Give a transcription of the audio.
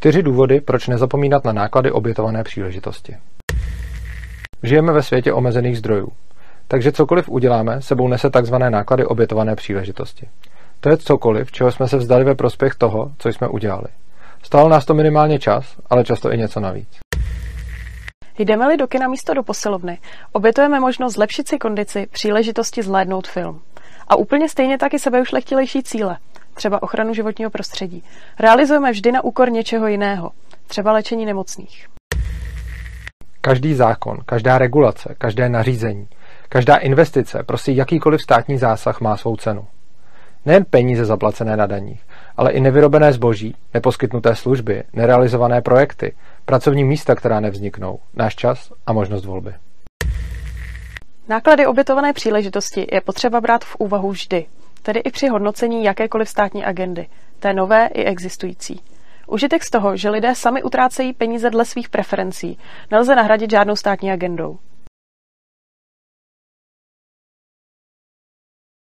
Čtyři důvody, proč nezapomínat na náklady obětované příležitosti. Žijeme ve světě omezených zdrojů, takže cokoliv uděláme, sebou nese tzv. náklady obětované příležitosti. To je cokoliv, čeho jsme se vzdali ve prospěch toho, co jsme udělali. Stalo nás to minimálně čas, ale často i něco navíc. Jdeme-li do kina místo do posilovny, obětujeme možnost zlepšit si kondici, příležitosti zhlédnout film. A úplně stejně taky sebeušlechtilejší cíle, třeba ochranu životního prostředí, realizujeme vždy na úkor něčeho jiného, třeba léčení nemocných. Každý zákon, každá regulace, každé nařízení, každá investice, prostě jakýkoliv státní zásah má svou cenu. Nejen peníze zaplacené na daních, ale i nevyrobené zboží, neposkytnuté služby, nerealizované projekty, pracovní místa, která nevzniknou, náš čas a možnost volby. Náklady obětované příležitosti je potřeba brát v úvahu vždy, tedy i při hodnocení jakékoliv státní agendy, té nové i existující. Užitek z toho, že lidé sami utrácejí peníze dle svých preferencí, nelze nahradit žádnou státní agendou.